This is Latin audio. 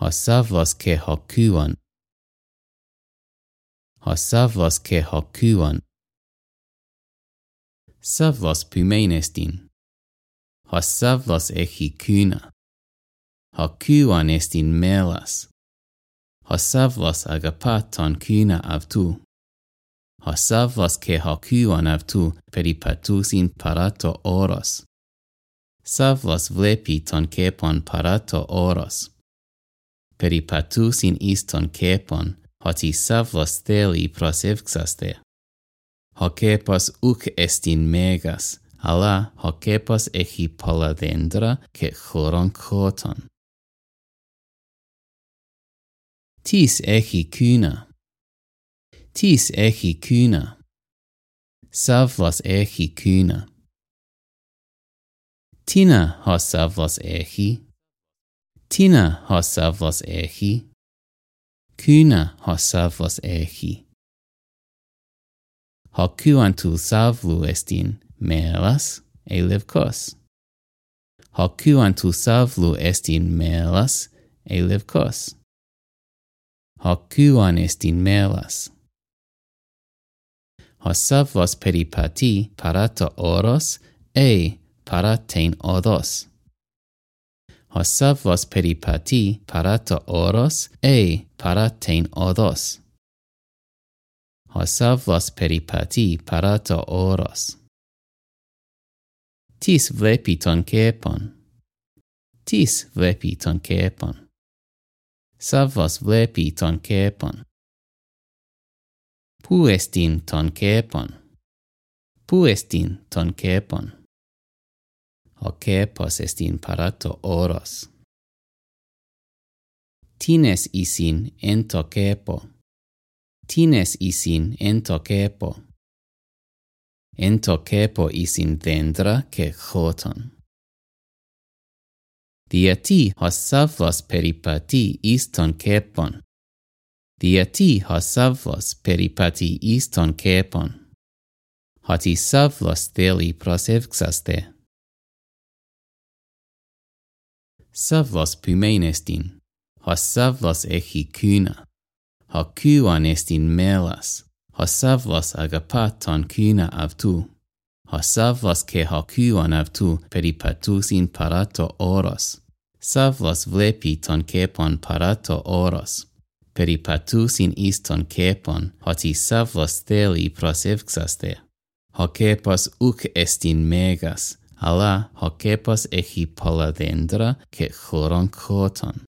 Hasavlas ke hakuan. Hasavlas ke hakuan. Savlas echi kuna ha Hakuan estin melas. Hasavlas agapaton kuna avtu. Hasavlas ke hakuan avtu peripatusin parato oros. Savlas vlepi ton kepon parato oros peripatus in iston kepon, hoti i savlos theli pros evxaste. Hoc epos uc est megas, ala hoc epos echi pola dendra che choron coton. Tis echi cuna. Tis echi cuna. Savlos echi cuna. Tina hos savlos echi. Tina hossavlos echi. Kuna hossavlos echi. Hoku antul savlu estin melas elevkos. Hoku antul savlu estin melas elevkos. Hoku an estin melas. Hossavlos peripati parata oros e paratein odos. Hossa vos peripati parata oros e paratein odos. Hossa vos peripati parata oros. Tis vepi ton kepon. Tis vepi ton kepon. Sa vos vepi ton kepon. Puestin ton kepon. Puestin ton kepon hoc epos est in parato oros. Tines isin ento cepo. Tines isin ento cepo. Ento cepo isin dendra ce choton. Dia ti hos savlos peripati iston cepon. Dia ti hos savlos peripati iston cepon. Hoti savlos theli prosevxaste. savlas pumein estin, ha savlas echi kyna, ha kyuan estin melas, ha savlas agapaton kyna avtu, ha savlas ke ha kyuan avtu peripatusin parato oros, savlas vlepi ton kepon parato oros, peripatusin iston kepon, hoti savlas teli prosevxaste, ha kepas uk estin megas, αλλά ο κέπας έχει πολλά δέντρα και.